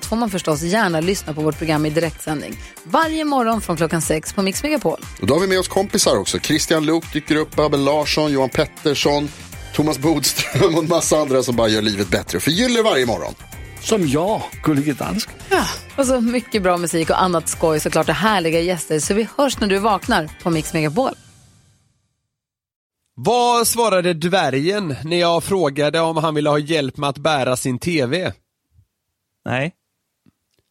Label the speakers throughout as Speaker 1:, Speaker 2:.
Speaker 1: allt får man förstås gärna lyssna på vårt program i direktsändning. Varje morgon från klockan sex på Mix Megapol.
Speaker 2: Och då har vi med oss kompisar också. Christian Luuk dyker upp, Abel Larsson, Johan Pettersson, Thomas Bodström och en massa andra som bara gör livet bättre. Förgyller varje morgon.
Speaker 3: Som jag, Gullige Dansken.
Speaker 1: Och så mycket bra musik och annat skoj såklart och härliga gäster. Så vi hörs när du vaknar på Mix Megapol.
Speaker 4: Vad svarade dvärgen när jag frågade om han ville ha hjälp med att bära sin TV?
Speaker 5: Nej.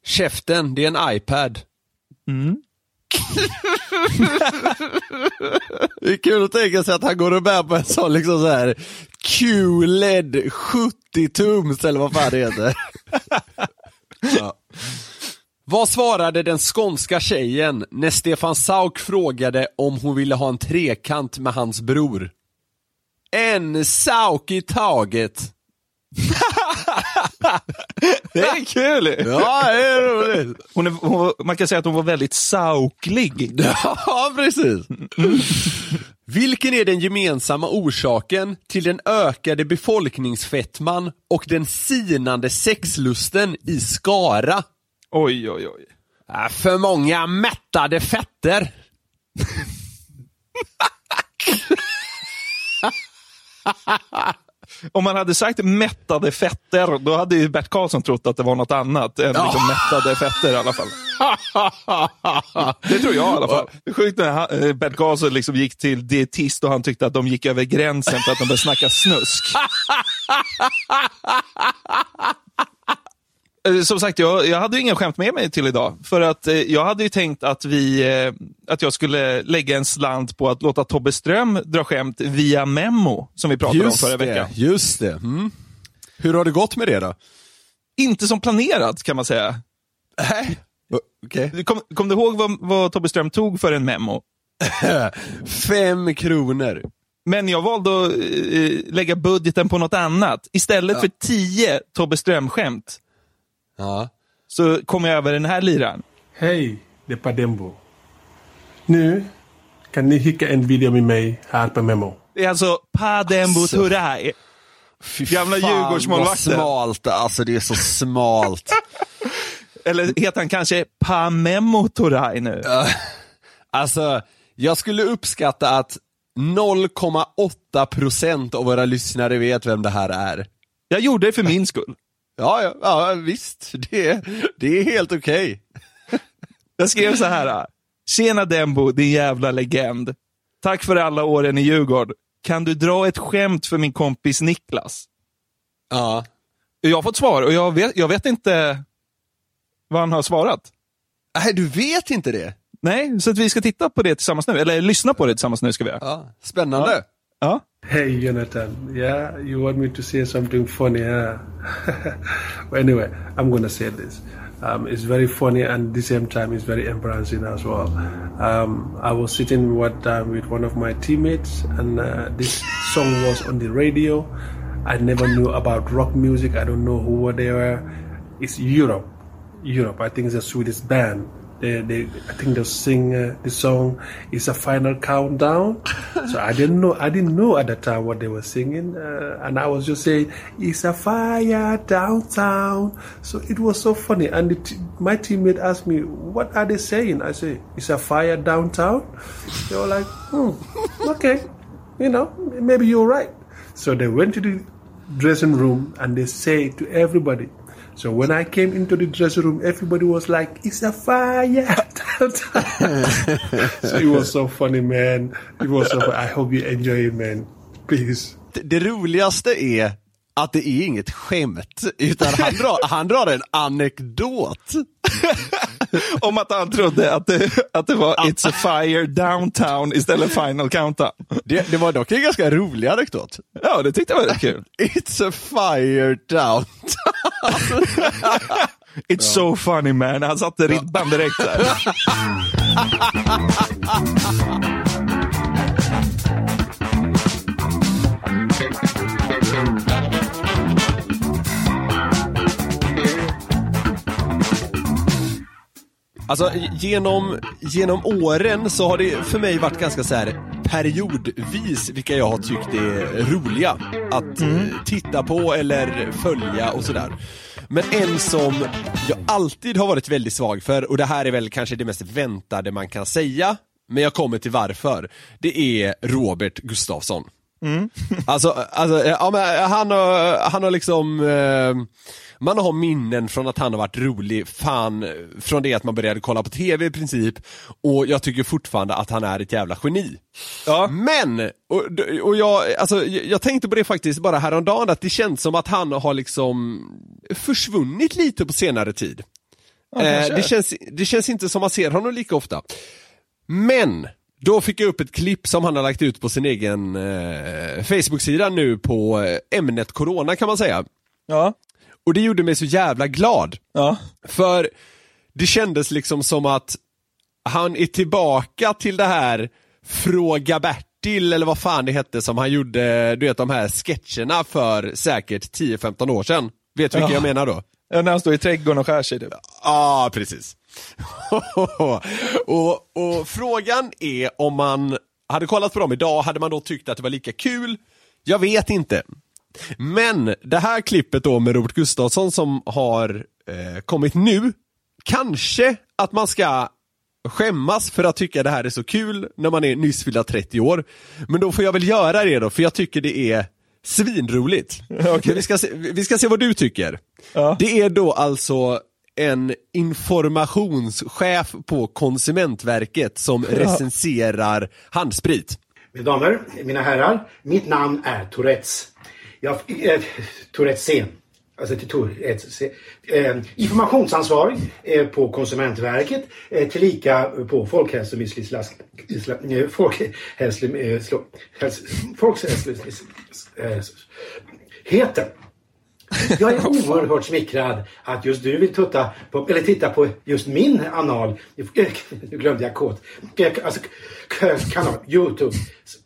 Speaker 4: Käften, det är en iPad.
Speaker 5: Mm.
Speaker 4: Det är kul att tänka sig att han går och bär på en sån liksom så här QLED 70 tums eller vad fan det heter. ja. Vad svarade den skånska tjejen när Stefan Sauk frågade om hon ville ha en trekant med hans bror? En Sauk i taget.
Speaker 5: Det är kul!
Speaker 4: Ja, det är roligt.
Speaker 5: Hon är, hon, man kan säga att hon var väldigt sauklig.
Speaker 4: Ja, precis. Vilken är den gemensamma orsaken till den ökade befolkningsfettman och den sinande sexlusten i Skara?
Speaker 5: Oj, oj, oj.
Speaker 4: Äh, För många mättade fetter.
Speaker 5: Om man hade sagt mättade fetter, då hade ju Bert Karlsson trott att det var något annat än liksom mättade fetter i alla fall. Det tror jag i alla fall. Det är sjukt när han- eh, Bert Karlsson liksom gick till dietist och han tyckte att de gick över gränsen för att de började snacka snusk. Eh, Som sagt, jag, jag hade inga skämt med mig till idag. För att eh, jag hade ju tänkt att, vi, eh, att jag skulle lägga en slant på att låta Tobbe Ström dra skämt via memo, som vi pratade om förra veckan.
Speaker 4: det, just det. Mm. Hur har det gått med det då?
Speaker 5: Inte som planerat kan man säga.
Speaker 4: Nej. Okej.
Speaker 5: Kom, kom du ihåg vad, vad Tobbe Ström tog för en memo?
Speaker 4: Fem kronor.
Speaker 5: Men jag valde att eh, lägga budgeten på något annat. Istället för tio Tobbe Ström-skämt
Speaker 4: Ja.
Speaker 5: så kom jag över den här liran.
Speaker 6: Hej, det är Padembo. Nu kan ni skicka en video med mig här på Memo.
Speaker 5: Det är alltså Padembo
Speaker 4: Alltså.
Speaker 5: Turay.
Speaker 4: Fy
Speaker 5: Gamla Djurgårdsmålvakten.
Speaker 4: smalt, alltså det är så smalt.
Speaker 5: Eller heter han kanske Pamemo Turay nu?
Speaker 4: Alltså, jag skulle uppskatta att 0,8% av våra lyssnare vet vem det här är.
Speaker 5: Jag gjorde det för min skull.
Speaker 4: Ja, ja, ja visst. Det, det är helt okej.
Speaker 5: Jag skrev så här. Tjena Dembo, din jävla legend. Tack för alla åren i Djurgården. Kan du dra ett skämt för min kompis Niklas?
Speaker 4: Ja.
Speaker 5: Jag har fått svar och jag vet, jag vet inte vad han har svarat.
Speaker 4: Nej, du vet inte det?
Speaker 5: Nej, så att vi ska titta på det tillsammans nu. Eller lyssna på det tillsammans nu ska vi göra.
Speaker 4: Ja, spännande.
Speaker 5: Ja.
Speaker 6: Hey, Jonathan. Yeah, you want me to say something funny, huh? well, anyway, I'm gonna say this. Um, it's very funny and at the same time it's very embarrassing as well. Um, I was sitting one time with one of my teammates and uh, this song was on the radio. I never knew about rock music. I don't know who they were. It's Europe. Europe. I think it's a Swedish band. They, they, I think they sing uh, the song. It's a final countdown. so I didn't know. I didn't know at the time what they were singing, uh, and I was just saying, "It's a fire downtown." So it was so funny. And the t- my teammate asked me, "What are they saying?" I say, "It's a fire downtown." They were like, "Hmm, okay, you know, maybe you're right." So they went to the dressing room and they say to everybody. So when I came into the dressing room, everybody was like, "It's a fire!" so it was so funny, man. It was so. Fun. I hope you enjoy it, man. Peace.
Speaker 4: Det, det roligaste är att det är inget skämt, utan han drar, han drar en anekdot.
Speaker 5: Om att han trodde att det, att det var It's a fire downtown istället för final countdown.
Speaker 4: Det, det var dock en ganska rolig anekdot.
Speaker 5: Ja, det tyckte jag var kul.
Speaker 4: It's a fire down.
Speaker 5: It's so funny man. Han satte ribban direkt där.
Speaker 4: Alltså genom, genom åren så har det för mig varit ganska så här periodvis vilka jag har tyckt är roliga att eh, titta på eller följa och sådär. Men en som jag alltid har varit väldigt svag för, och det här är väl kanske det mest väntade man kan säga, men jag kommer till varför. Det är Robert Gustafsson. alltså, alltså ja, men han, har, han har liksom eh, man har minnen från att han har varit rolig, fan, från det att man började kolla på TV i princip, och jag tycker fortfarande att han är ett jävla geni.
Speaker 5: Ja.
Speaker 4: Men, och, och jag, alltså, jag tänkte på det faktiskt bara häromdagen, att det känns som att han har liksom försvunnit lite på senare tid.
Speaker 5: Ja,
Speaker 4: eh, det, känns, det känns inte som man ser honom lika ofta. Men, då fick jag upp ett klipp som han har lagt ut på sin egen eh, Facebook-sida nu på eh, ämnet Corona kan man säga.
Speaker 5: Ja.
Speaker 4: Och det gjorde mig så jävla glad.
Speaker 5: Ja.
Speaker 4: För det kändes liksom som att han är tillbaka till det här Fråga Bertil eller vad fan det hette som han gjorde, du vet de här sketcherna för säkert 10-15 år sedan. Vet du vilka
Speaker 5: Ja.
Speaker 4: jag menar då?
Speaker 5: Ja, när han står i trädgården och skär sig. Typ.
Speaker 4: Ja, ah, precis. och, och frågan är om man hade kollat på dem idag, hade man då tyckt att det var lika kul? Jag vet inte. Men det här klippet då med Robert Gustafsson som har eh, kommit nu, kanske att man ska skämmas för att tycka det här är så kul när man är nyss fyllda 30 år. Men då får jag väl göra det då, för jag tycker det är svinroligt. Men vi, ska se, vi ska se vad du tycker.
Speaker 5: Ja.
Speaker 4: Det är då alltså en informationschef på Konsumentverket som recenserar handsprit.
Speaker 7: Mina damer, mina herrar, mitt namn är Tourettes. Jag, eh, Tourettes C. Alltså till Eh, informationsansvarig eh, på Konsumentverket, eh, tillika på Folkhälsomisslyckas... Eh, eh, jag är oerhört smickrad att just du vill tutta på, eller titta på just min anal. Nu glömde jag kåt. Alltså, kanal, Youtube.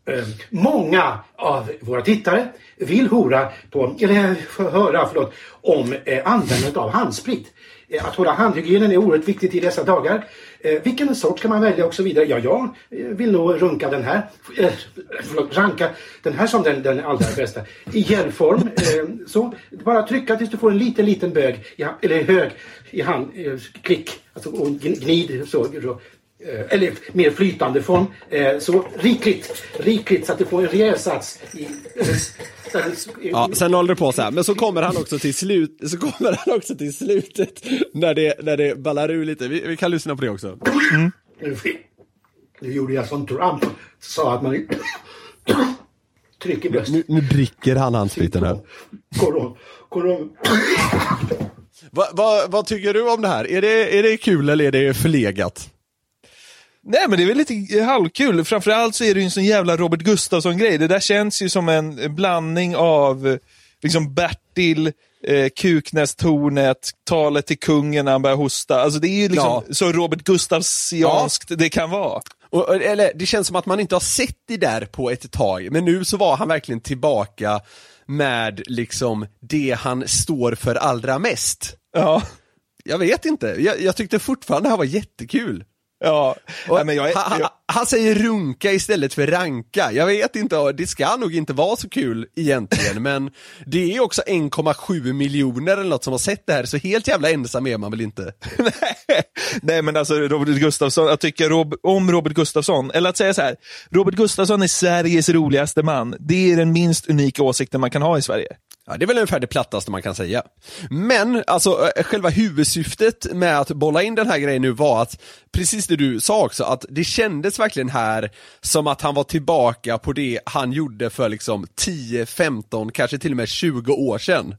Speaker 7: Ehm, många av våra tittare vill hora på, eller höra, förlåt, om eh, användandet av handsprit. Eh, Att hålla handhygienen är oerhört viktigt i dessa dagar. Eh, vilken sort ska man välja och så vidare. Ja, jag eh, vill nog runka den här. Eh, förlåt, ranka den här som den, den allra bästa. I gelform. Eh, så. Bara trycka tills du får en liten, liten bög, i, eller hög i hand. Eh, klick. Alltså, och gnid så eh, eller mer flytande form. Eh, så rikligt, rikligt så att du får en rejäl sats. I,
Speaker 4: Ja, sen håller det på så här. men så kommer han också till slut, så kommer han också till slutet när det, när det ballar ur lite. Vi, vi kan lyssna på det också.
Speaker 7: Nu, nu gjorde jag som Trump sa att man trycker bröstet.
Speaker 4: Nu, nu dricker han handspriten här.
Speaker 7: Koron, koron.
Speaker 4: Va, va, vad tycker du om det här? Är det, är det kul eller är det förlegat?
Speaker 5: Nej men det är väl lite halvkul. Framförallt så är det ju en sån jävla Robert Gustafsson-grej. Det där känns ju som en blandning av eh, liksom Bertil, eh, Kuknästornet, talet till kungen när han börjar hosta. Alltså det är ju liksom
Speaker 4: Ja.
Speaker 5: så Robert Gustafsianskt det kan vara.
Speaker 4: Och, eller det känns som att man inte har sett det där på ett tag, men nu så var han verkligen tillbaka med liksom det han står för allra mest.
Speaker 5: Ja.
Speaker 4: Jag vet inte, jag, jag tyckte fortfarande det här var jättekul.
Speaker 5: Ja,
Speaker 4: Och
Speaker 5: men jag, är-
Speaker 4: han, han,
Speaker 5: jag,
Speaker 4: säger runka istället för ranka. Jag vet inte, det ska nog inte vara så kul egentligen, men det är också 1,7 miljoner eller något som har sett det här, så helt jävla ensam är man väl inte?
Speaker 5: Nej men alltså Robert Gustafsson, att tycka Rob, om Robert Gustafsson, eller att säga så här, Robert Gustafsson är Sveriges roligaste man. Det är den minst unika åsikten man kan ha i Sverige.
Speaker 4: Ja, det är väl ungefär det plattaste man kan säga. Men, alltså eh, själva huvudsyftet med att bolla in den här grejen nu var att, precis det du sa också, att det kändes verkligen här som att han var tillbaka på det han gjorde för liksom 10, 15, kanske till och med 20 år sedan.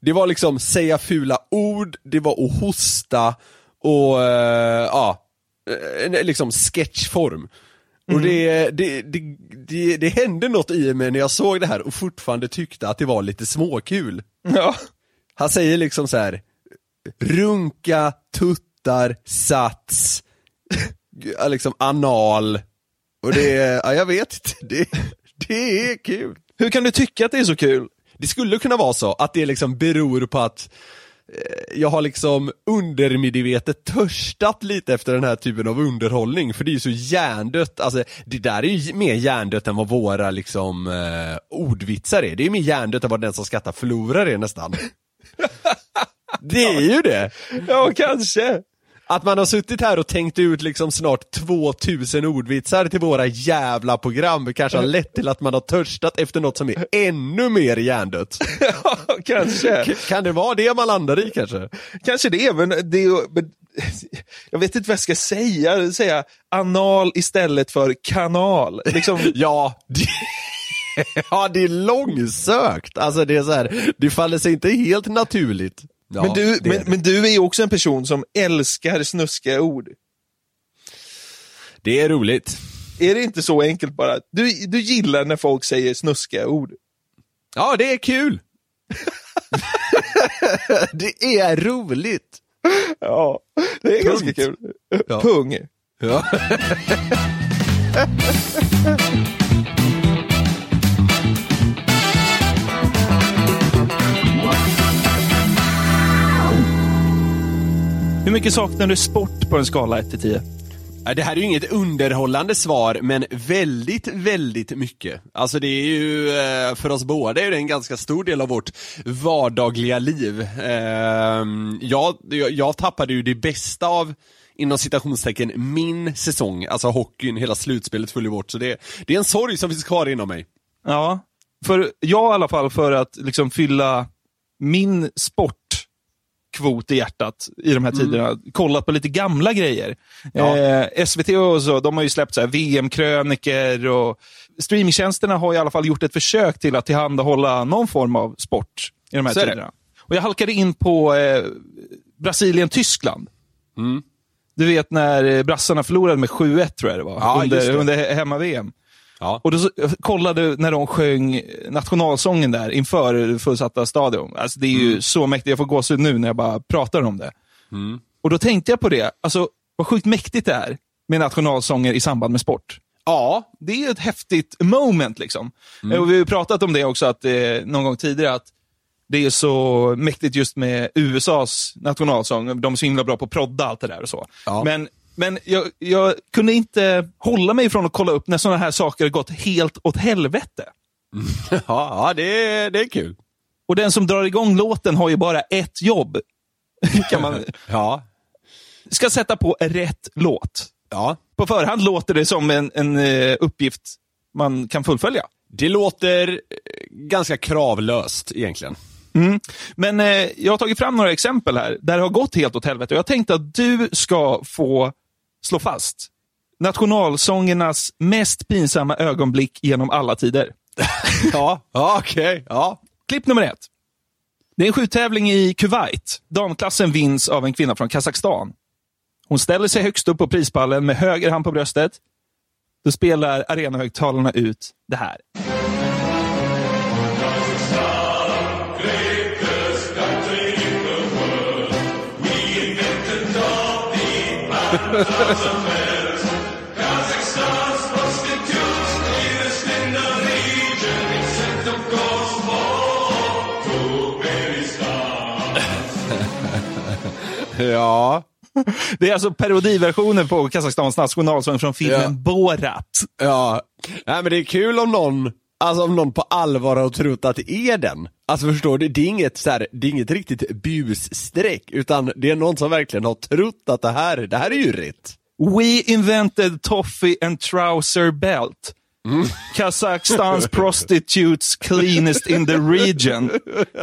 Speaker 4: Det var liksom säga fula ord, det var att hosta och, eh, ja, eh, liksom sketchform. Och det, det, det, det, det hände något i mig när jag såg det här och fortfarande tyckte att det var lite småkul.
Speaker 5: Ja.
Speaker 4: Han säger liksom så här. runka, tuttar, sats, liksom anal. Och det ja, jag vet inte, det, det är kul.
Speaker 5: Hur kan du tycka att det är så kul?
Speaker 4: Det skulle kunna vara så att det liksom beror på att jag har liksom undermedvetet törstat lite efter den här typen av underhållning, för det är ju så hjärndött, alltså det där är ju mer hjärndött än vad våra liksom eh, ordvitsar är, det är mer hjärndött än vad den som skattar förlorar är nästan. Det är ju det!
Speaker 5: Ja, kanske.
Speaker 4: Att man har suttit här och tänkt ut liksom snart 2000 ordvitsar till våra jävla program kanske har lett till att man har törstat efter något som är ännu mer hjärndött.
Speaker 5: Ja, kanske.
Speaker 4: K- kan det vara det man landar i kanske?
Speaker 5: Kanske det, men det är men, Jag vet inte vad jag ska säga. Säga anal istället för kanal. Liksom,
Speaker 4: Ja, det, ja, det är långsökt. Alltså det är så här, det faller sig inte helt naturligt. Ja,
Speaker 5: men, du, men, men du är ju också en person som älskar snuskiga ord.
Speaker 4: det är roligt.
Speaker 5: Är det inte så enkelt bara? Du, du gillar när folk säger snuskiga ord.
Speaker 4: Ja, det är kul. det är roligt.
Speaker 5: Ja, det är ganska kul.
Speaker 4: Ja.
Speaker 5: Pung.
Speaker 4: Ja.
Speaker 5: Hur mycket saknar du sport på en skala 1 till 10?
Speaker 4: Ja, Det här är ju inget underhållande svar, men väldigt, väldigt mycket. Alltså det är ju, eh, för oss båda är det en ganska stor del av vårt vardagliga liv. Ehm, Jag, jag, tappade ju det bästa av, inom citationstecken, min säsong, alltså hockeyn, hela slutspelet föll ju bort. Så det, det är en sorg som finns kvar inom mig.
Speaker 5: Ja, för jag i alla fall för att liksom fylla min sportkvot i hjärtat i de här tiderna, kollat på lite gamla grejer.
Speaker 4: Ja.
Speaker 5: Eh, SVT och så, de har ju släppt VM-kröniker och streamingtjänsterna har i alla fall gjort ett försök till att tillhandahålla någon form av sport i de här
Speaker 4: Så
Speaker 5: tiderna. Och jag halkade in på eh, Brasilien-Tyskland.
Speaker 4: Mm.
Speaker 5: Du vet när eh, brassarna förlorade med 7-1 tror jag det var,
Speaker 4: Ja,
Speaker 5: under,
Speaker 4: det.
Speaker 5: under he- hemma-VM.
Speaker 4: Ja.
Speaker 5: Och då så, jag kollade när de sjöng nationalsången där inför fullsatta stadion. Alltså det är ju så mäktigt, jag får gåshud nu när jag bara pratar om det. Och då tänkte jag på det, alltså vad sjukt mäktigt det är med nationalsånger i samband med sport.
Speaker 4: Ja,
Speaker 5: Det är ett häftigt moment liksom. Eh, Och vi har pratat om det också att, eh, någon gång tidigare, att det är så mäktigt just med USAs nationalsång. De är så himla bra på att prodda allt det där och så.
Speaker 4: Ja.
Speaker 5: Men, men jag, jag kunde inte hålla mig från att kolla upp när sådana här saker har gått helt åt helvete.
Speaker 4: ja, det, är- det är kul.
Speaker 5: Och den som drar igång låten har ju bara ett jobb. kan man,
Speaker 4: Ja,
Speaker 5: ska sätta på rätt låt.
Speaker 4: ja.
Speaker 5: På förhand låter det som en, en eh, uppgift man kan fullfölja.
Speaker 4: Det låter eh, ganska kravlöst egentligen.
Speaker 5: Men eh, jag har tagit fram några exempel här där det har gått helt åt helvete. Jag tänkte att du ska få slå fast nationalsångernas mest pinsamma ögonblick genom alla tider.
Speaker 4: Ja, ja okej, ja.
Speaker 5: Klipp nummer ett. Det är en skjuttävling i Kuwait. Damklassen vinns av en kvinna från Kazakstan. Hon ställer sig högst upp på prispallen med höger hand på bröstet. Då spelar arenahögtalarna ut det här.
Speaker 4: Ja,
Speaker 5: Det är alltså parodiversionen på Kazakstans nationalsång från filmen
Speaker 4: Ja.
Speaker 5: Borat.
Speaker 4: ja. Nej men det är kul om någon, alltså om någon på allvar har trott att det är den. Alltså förstår du, det är inget så här, det är inget riktigt busstreck, utan det är någon som verkligen har trott att det här, det här är ju rätt.
Speaker 5: We invented toffee and trouser belt. Kazakhstan's prostitutes cleanest in the region.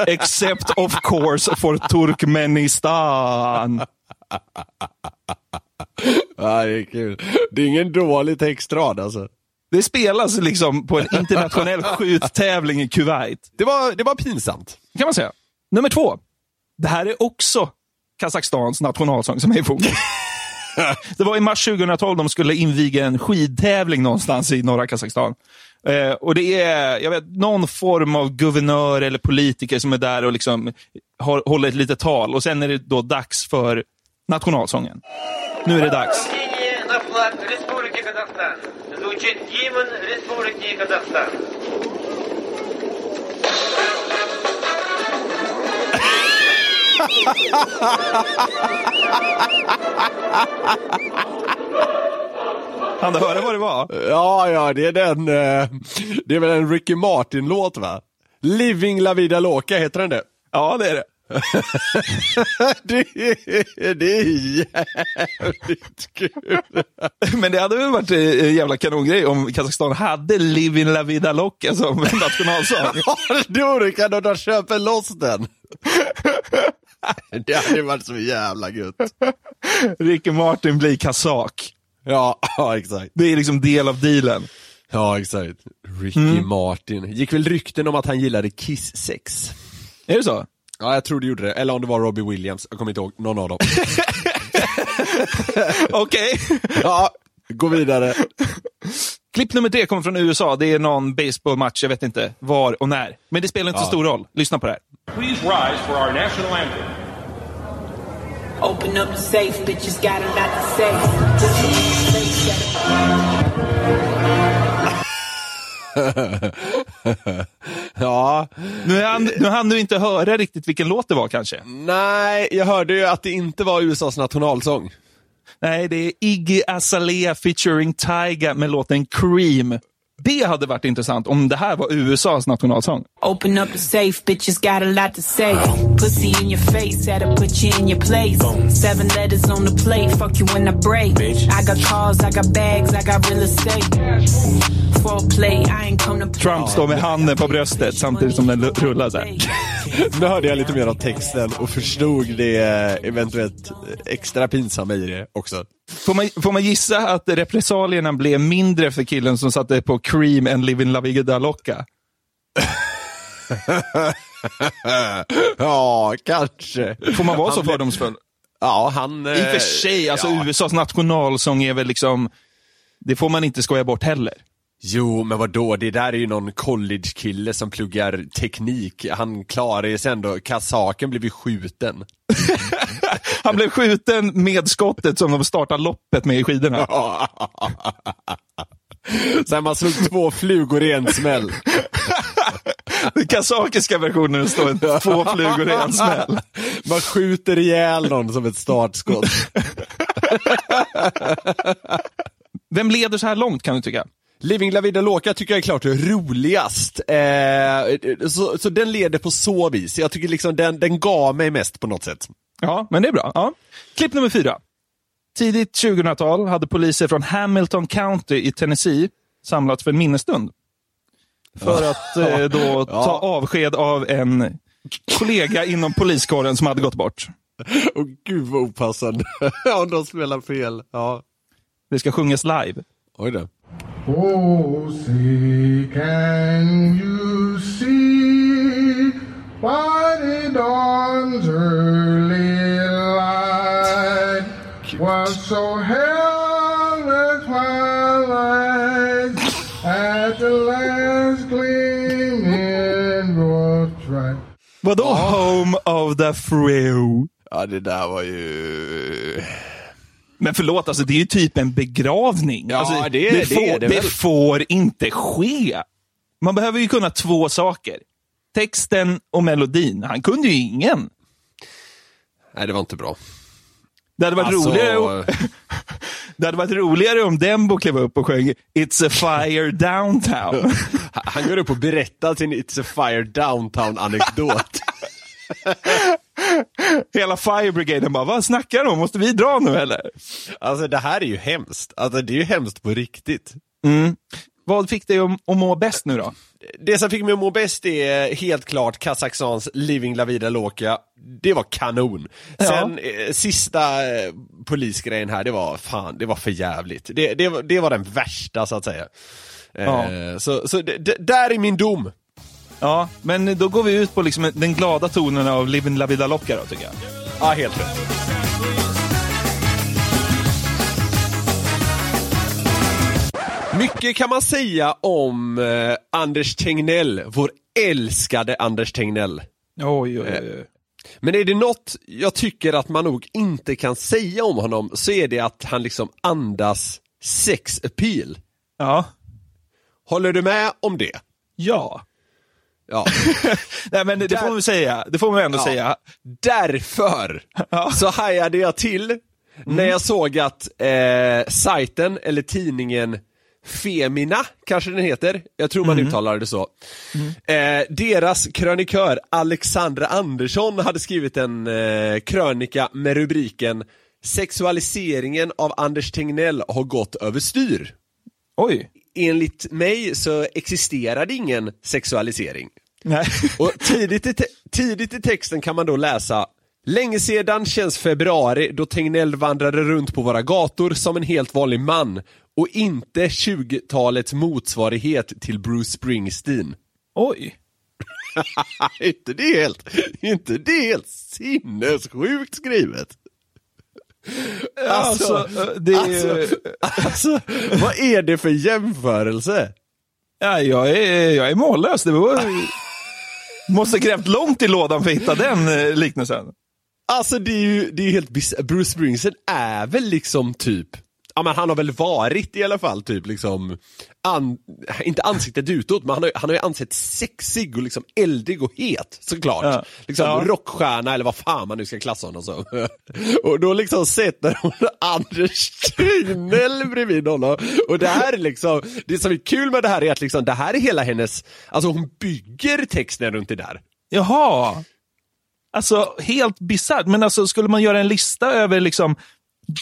Speaker 5: Except of course for Turkmenistan.
Speaker 4: Ja, det är kul. Det är ingen dålig textrad alltså.
Speaker 5: Det spelas liksom på en internationell skjuttävling i Kuwait.
Speaker 4: Det var, det var pinsamt.
Speaker 5: Kan man säga. Nummer två. Det här är också Kazakstans nationalsång som är i fokus. Det var i mars 2012 de skulle inviga en skidtävling någonstans i norra Kazakstan. Eh, och det är jag vet, någon form av guvernör eller politiker som är där och liksom har, håller ett litet tal. Och sen är det då dags för nationalsången. Nu är det dags.
Speaker 8: на флаг Республики Казахстан. Звучит гимн Республики Казахстан.
Speaker 5: Han du höra vad det var?
Speaker 4: Ja, ja, det är den, eh, det är väl en Ricky Martin-låt va? Living La Vida Loca, heter den det?
Speaker 5: Ja, det är det.
Speaker 4: det, är, det är jävligt kul.
Speaker 5: Men det hade väl varit en jävla kanongrej om Kazakstan hade Living La Vida Loca som nationalsång.
Speaker 4: Ja, vore kan de köpa loss den. Det hade varit så jävla gött.
Speaker 5: Ricky Martin blir kazak.
Speaker 4: Ja, ja, exakt.
Speaker 5: Det är liksom del av dealen.
Speaker 4: Ja, exakt. Ricky
Speaker 5: Mm.
Speaker 4: Martin. Gick väl rykten om att han gillade Kiss-sex?
Speaker 5: Är det så?
Speaker 4: Ja, jag tror det gjorde det. Eller om det var Robbie Williams. Jag kommer inte ihåg någon av dem.
Speaker 5: Okej.
Speaker 4: ja, gå vidare.
Speaker 5: Klipp nummer tre kommer från USA. Det är någon baseballmatch, jag vet inte var och när. Men det spelar inte så
Speaker 4: Ja.
Speaker 5: stor roll. Lyssna på det här.
Speaker 9: Please rise for our national anthem.
Speaker 10: Open up the safe, bitches got a lot to say.
Speaker 4: ja.
Speaker 5: Nu hann, nu hann du inte höra riktigt vilken låt det var kanske.
Speaker 4: Nej, jag hörde ju att det inte var USAs nationalsång.
Speaker 5: Nej, det är Iggy Azalea featuring Tyga med låten Cream. Det hade varit intressant om det här var USAs nationalsång.
Speaker 10: Open up the safe, bitches got a lot to say. Pussy in your face, had to put you in your place. Seven letters on the plate, fuck you when I break. I got cars, I got bags, I got real estate.
Speaker 5: Trump står med handen på bröstet samtidigt som den rullar så här.
Speaker 4: Nu hörde jag lite mer av texten och förstod det eventuellt extra pinsamma i det också.
Speaker 5: Får man, får man gissa att repressalierna blev mindre för killen som satte på Cream än Living La Vida Loca?
Speaker 4: ja, kanske.
Speaker 5: Får man vara så fördomsfull?
Speaker 4: Ja, han...
Speaker 5: I och för sig, alltså USAs nationalsång är väl liksom, det får man inte skoja bort heller.
Speaker 4: Jo, men vad då? Det där är ju någon college-kille som pluggar teknik. Han klarar sig ändå. Kazaken blev ju skjuten.
Speaker 5: Han blev skjuten med skottet som de startar loppet med i skidorna.
Speaker 4: Så man slog två flugor i en smäll.
Speaker 5: Den kazakiska versionen står två flugor i en smäll.
Speaker 4: Man skjuter ihjäl någon som ett startskott.
Speaker 5: Vem leder så här långt kan du tycka?
Speaker 4: Living La Vida Loca tycker jag är klart roligast. Eh, så, så den leder på så vis. Jag tycker liksom den, den gav mig mest på något sätt.
Speaker 5: Ja, men det är bra. Ja. Klipp nummer fyra. Tidigt 2000-tal hade poliser från Hamilton County i Tennessee samlats för en minnesstund. För att eh, då ta avsked av en kollega inom poliskåren som hade gått bort.
Speaker 4: Och gud vad opassande. Om de spelar fel. Ja.
Speaker 5: Det ska sjungas live.
Speaker 4: Oj då.
Speaker 11: Oh, see, can you see by the dawn's early light was so held the twilight at the last gleaming broad right.
Speaker 5: Vadå Home of the Free?
Speaker 4: Ja, det där var ju...
Speaker 5: Men förlåt, alltså, det är ju typ en begravning.
Speaker 4: Ja,
Speaker 5: alltså,
Speaker 4: det-
Speaker 5: det,
Speaker 4: det
Speaker 5: får,
Speaker 4: är det
Speaker 5: det
Speaker 4: väl.
Speaker 5: får inte ske. Man behöver ju kunna två saker. Texten och melodin. Han kunde ju ingen.
Speaker 4: Nej, det var inte bra.
Speaker 5: Det hade varit,
Speaker 4: Alltså-
Speaker 5: roligare, det hade varit roligare om Dembo klev upp och sjöng It's a fire downtown.
Speaker 4: Han går upp och berättar sin It's a fire downtown-anekdot.
Speaker 5: Hela Fire Brigaden bara, vad snackar de om? Måste vi dra nu eller?
Speaker 4: Alltså det här är ju hemskt. Alltså det är ju hemskt på riktigt.
Speaker 5: Mm. Vad fick dig att, må bäst nu då?
Speaker 4: Det som fick mig att må bäst är helt klart Kazakstans Living La Vida Loca. Det var kanon. Sen eh, sista eh, polisgrejen här, det var fan, det var för jävligt. Det, det, var- det var den värsta så att säga. Eh,
Speaker 5: Ja.
Speaker 4: Så, så det, där är min dom.
Speaker 5: Ja, men då går vi ut på liksom den glada tonen av Livin La Vida Loca då, tycker jag.
Speaker 4: Ja, helt rätt. Mycket kan man säga om eh, Anders Tegnell, vår älskade Anders Tegnell.
Speaker 5: Oj, oj, oj.
Speaker 4: Eh, men är det något jag tycker att man nog inte kan säga om honom så är det att han liksom andas sex appeal.
Speaker 5: Ja.
Speaker 4: Håller du med om det?
Speaker 5: Ja.
Speaker 4: Ja.
Speaker 5: Nej men det får man säga, det får man ändå
Speaker 4: Ja.
Speaker 5: säga.
Speaker 4: Därför så hajade jag till när jag såg att eh, sajten, eller tidningen Femina, kanske den heter, jag tror man uttalar det så. Eh, deras krönikör Alexandra Andersson hade skrivit en eh, krönika med rubriken Sexualiseringen av Anders Tegnell har gått överstyr.
Speaker 5: Oj.
Speaker 4: Enligt mig så existerade ingen sexualisering.
Speaker 5: Nej.
Speaker 4: Och tidigt i, tidigt i texten kan man då läsa Länge sedan känns februari då Tegnell vandrade runt på våra gator som en helt vanlig man och inte 20-talets motsvarighet till Bruce Springsteen.
Speaker 5: Oj.
Speaker 4: inte det helt, inte det helt sinnessjukt skrivet?
Speaker 5: Alltså, det är ju-
Speaker 4: alltså, alltså, vad är det för jämförelse?
Speaker 5: Ja, jag, är, jag är mållös. Det var... Måste grävt långt i lådan för att hitta den eh, liknelsen.
Speaker 4: Alltså det är ju det är helt bis- Bruce Springsteen är väl liksom typ Ja men han har väl varit i alla fall typ liksom an, Inte ansiktet utåt men han har, han har ju ansett sexig och liksom eldig och het såklart.
Speaker 5: Ja.
Speaker 4: Liksom
Speaker 5: Ja.
Speaker 4: rockstjärna eller vad fan man nu ska klassa honom som. och då liksom sätter hon Anders Tegnell bredvid honom. Och det här är liksom, det som är kul med det här är att liksom det här är hela hennes, alltså hon bygger texten runt det där.
Speaker 5: Jaha. Alltså helt bisarrt. Men alltså skulle man göra en lista över liksom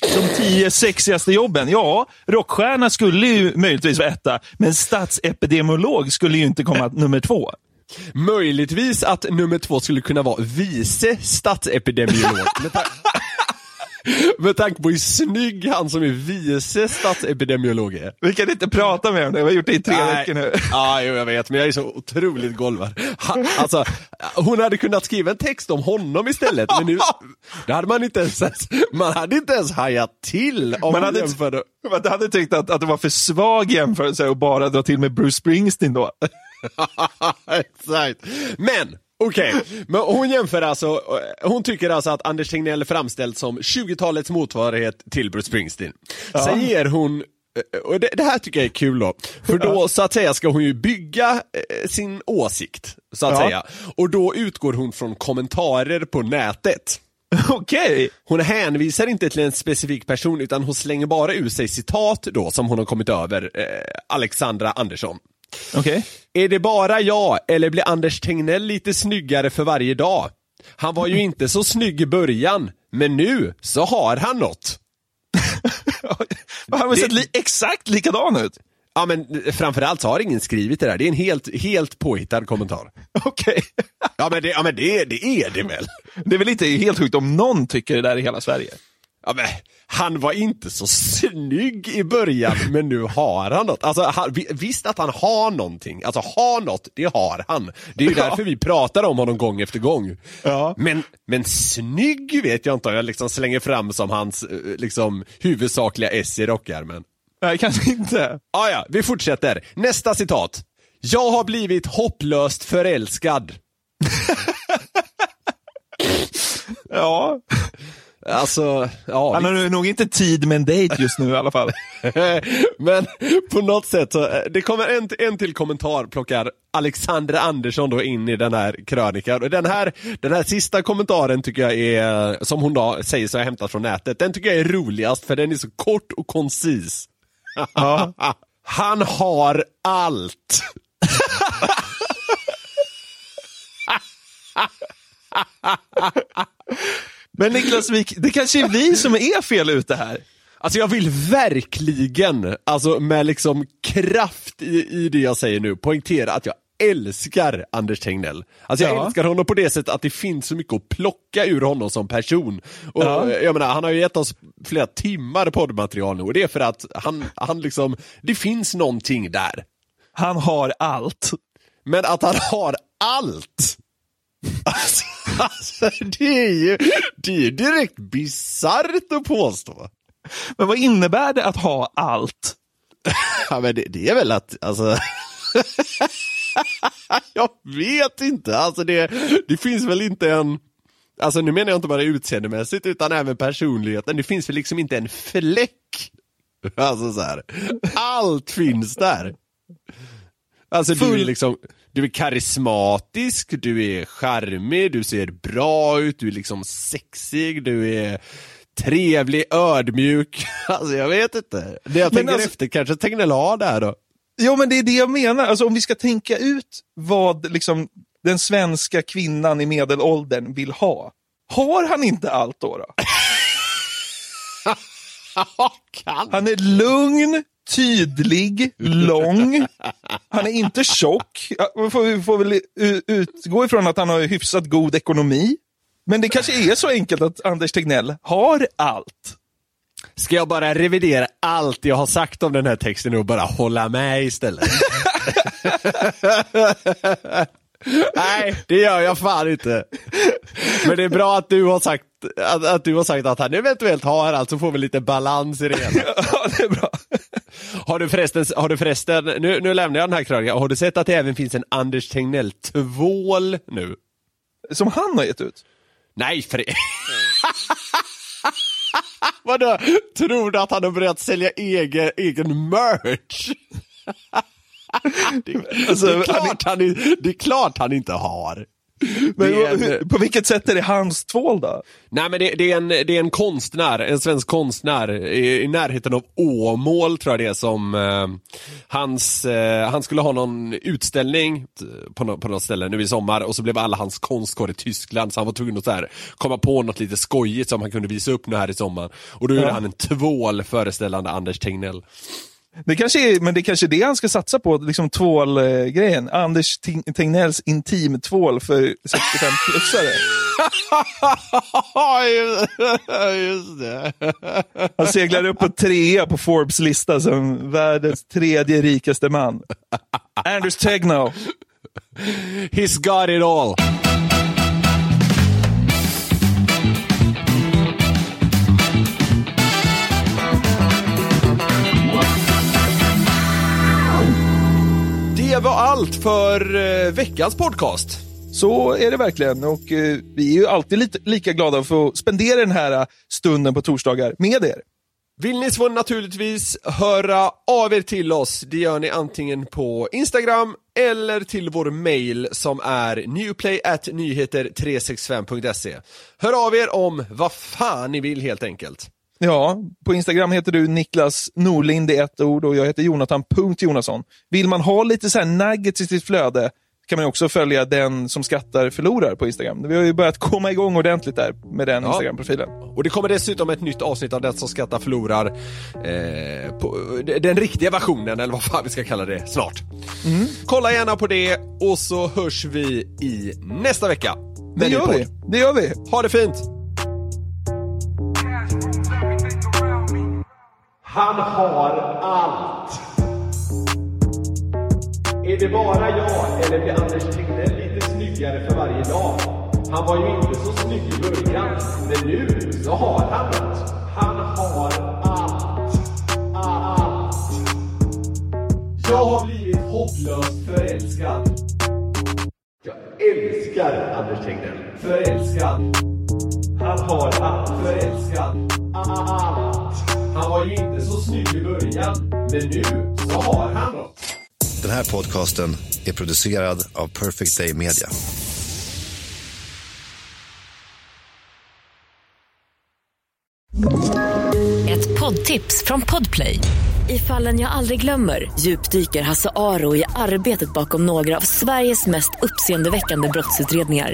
Speaker 5: de tio sexigaste jobben? Ja, rockstjärna skulle ju möjligtvis vara etta, men statsepidemiolog skulle ju inte komma nummer två.
Speaker 4: Möjligtvis att nummer två skulle kunna vara vice statsepidemiolog. med, ta- med tanke på hur snygg han som är vice statsepidemiolog är.
Speaker 5: Vi kan inte prata med om det, vi har gjort det i tre
Speaker 4: Nej.
Speaker 5: veckor nu.
Speaker 4: Ja, jo, jag vet, men jag är så otroligt golvad. Alltså, hon hade kunnat skriva en text om honom istället, men nu, det hade man inte ens, man hade inte ens hajat till om
Speaker 5: Man hade-
Speaker 4: jämförde.
Speaker 5: Man hade tyckt att, att det var för svag jämförelse att bara dra till med Bruce Springsteen då.
Speaker 4: Exakt. Men, okej. Men hon jämför alltså, hon tycker alltså att Anders Tegnell framställs som 20-talets motsvarighet till Bruce Springsteen. Sen ger hon och det, det här tycker jag är kul då, för då så att säga ska hon ju bygga eh, sin åsikt, så att
Speaker 5: Ja.
Speaker 4: säga. Och då utgår hon från kommentarer på nätet.
Speaker 5: Okej.
Speaker 4: Hon hänvisar inte till en specifik person utan hon slänger bara ur sig citat då som hon har kommit över, eh, Alexandra Andersson.
Speaker 5: Okej.
Speaker 4: Är det bara jag, eller blir Anders Tegnell lite snyggare för varje dag? Han var ju inte så snygg i början, men nu så har han något.
Speaker 5: Han har sett li- exakt likadan ut.
Speaker 4: Ja men framförallt så har ingen skrivit det där, det är en helt, helt påhittad kommentar.
Speaker 5: Okej.
Speaker 4: Ja men det, ja, men det, det är det väl?
Speaker 5: Det är väl inte helt sjukt om någon tycker det där i hela Sverige.
Speaker 4: Ja, men, han var inte så snygg i början, men nu har han något. Alltså, han, vi- visst att han har någonting, alltså har något, det har han. Det är ju därför vi pratar om honom gång efter gång.
Speaker 5: Ja.
Speaker 4: Men, men snygg vet jag inte om jag liksom slänger fram som hans eh, liksom, huvudsakliga S i rockärmen.
Speaker 5: Nej, kanske inte.
Speaker 4: Ah, ja, vi fortsätter. Nästa citat. Jag har blivit hopplöst förälskad.
Speaker 5: Ja.
Speaker 4: Alltså, ja.
Speaker 5: Han har nog inte tid med en dejt just nu i alla fall.
Speaker 4: Men på något sätt så, eh, det kommer en, en till kommentar plockar Alexandra Andersson då in i den här krönikan. Och den här, den här sista kommentaren tycker jag är, som hon då säger sig ha hämtat från nätet, den tycker jag är roligast för den är så kort och koncis. Han har allt.
Speaker 5: Men Niklas Wik, det kanske är vi som är fel ute här.
Speaker 4: Alltså jag vill verkligen, alltså med liksom kraft i, i det jag säger nu, poängtera att jag älskar Anders Tegnell. Alltså jag
Speaker 5: Ja.
Speaker 4: älskar honom på det sättet att det finns så mycket att plocka ur honom som person. Och
Speaker 5: Ja.
Speaker 4: jag menar, han har ju gett oss flera timmar poddmaterial nu och det är för att han, han liksom, det finns någonting där.
Speaker 5: Han har allt.
Speaker 4: Men att han har allt! Alltså, alltså det är ju, det är ju direkt bisarrt att påstå.
Speaker 5: Men vad innebär det att ha allt?
Speaker 4: Ja men det, det är väl att, alltså Jag vet inte, alltså det, det finns väl inte en Alltså nu menar jag inte bara utseendemässigt utan även personligheten, det finns väl liksom inte en fläck Alltså så här. allt finns där Alltså du är
Speaker 5: Full-
Speaker 4: liksom, du är karismatisk, du är charmig, du ser bra ut, du är liksom sexig, du är trevlig, ödmjuk. Alltså jag vet inte. Det jag
Speaker 5: Men
Speaker 4: tänker
Speaker 5: alltså-
Speaker 4: efter kanske Tegnell har där då.
Speaker 5: Jo, men det är det jag menar. Alltså, om vi ska tänka ut vad liksom, den svenska kvinnan i medelåldern vill ha. Har han inte allt då? då? Han är lugn, tydlig, lång. Han är inte tjock. Vi får, vi får väl utgå ifrån att han har hyfsat god ekonomi. Men det kanske är så enkelt att Anders Tegnell har allt.
Speaker 4: Ska jag bara revidera allt jag har sagt om den här texten och bara hålla med istället? Nej, det gör jag fan inte. Men det är bra att du har sagt att, att, du har sagt att han eventuellt har allt, så får vi lite balans i det hela.
Speaker 5: Ja, det är bra.
Speaker 4: Har du förresten, har du förresten nu, nu lämnar jag den här krönikan, har du sett att det även finns en Anders Tegnell-tvål nu?
Speaker 5: Som han har gett ut?
Speaker 4: Nej, för Vadå? Tror du att han har börjat sälja egen, egen merch? det,
Speaker 5: Alltså,
Speaker 4: det, är klart han, det är klart han inte har.
Speaker 5: Men,
Speaker 4: en-
Speaker 5: på vilket sätt är det hans tvål då?
Speaker 4: Nej men det, det, är en, det är en konstnär, en svensk konstnär i, i närheten av Åmål tror jag det är som eh, hans, eh, han skulle ha någon utställning på, nå- på något ställe nu i sommar och så blev alla hans konst kvar i Tyskland så han var tvungen att så här, komma på något lite skojigt som han kunde visa upp nu här i sommar. Och då gjorde
Speaker 5: Ja.
Speaker 4: han en tvål föreställande Anders Tegnell.
Speaker 5: Det kanske är, men det kanske är det han ska satsa på, liksom tvålgrejen. Anders Tegnells intimtvål för 65-plussare.
Speaker 4: Just det.
Speaker 5: Han seglar upp på trea på Forbes lista som världens tredje rikaste man. Anders Tegnell.
Speaker 4: He's got it all. Det var allt för eh, veckans podcast.
Speaker 5: Så är det verkligen och eh, vi är ju alltid lite, lika glada att få spendera den här eh, stunden på torsdagar med er.
Speaker 4: Vill ni så naturligtvis höra av er till oss. Det gör ni antingen på Instagram eller till vår mail som är newplay.nyheter365.se. Hör av er om vad fan ni vill helt enkelt.
Speaker 5: Ja, på Instagram heter du Niklas Norlind i ett ord och jag heter Jonathan.Jonasson. Vill man ha lite så här nuggets i sitt flöde kan man också följa den som skrattar förlorar på Instagram. Vi har ju börjat komma igång ordentligt där med den
Speaker 4: Ja.
Speaker 5: Instagram-profilen.
Speaker 4: Och det kommer dessutom ett nytt avsnitt av Den som skrattar förlorar. Eh, på, den riktiga versionen, eller vad fan vi ska kalla det, snart. Kolla gärna på det och så hörs vi i nästa vecka.
Speaker 5: Det gör vi. Det gör vi.
Speaker 4: Ha det fint! Han har allt! Är det bara jag eller blir Anders Tegnell lite snyggare för varje dag? Han var ju inte så snygg i början, men nu så har han allt! Han har allt. Allt. Jag har blivit hopplöst förälskad. Jag älskar Anders Tegnell. Förälskad. Han har allt. Förälskad. Allt. Han var ju inte så snygg i början, men nu så har han något.
Speaker 12: Den här podcasten är producerad av Perfect Day Media.
Speaker 13: Ett poddtips från Podplay. I fallen jag aldrig glömmer djupdyker Hasse Aro i arbetet bakom några av Sveriges mest uppseendeväckande brottsutredningar.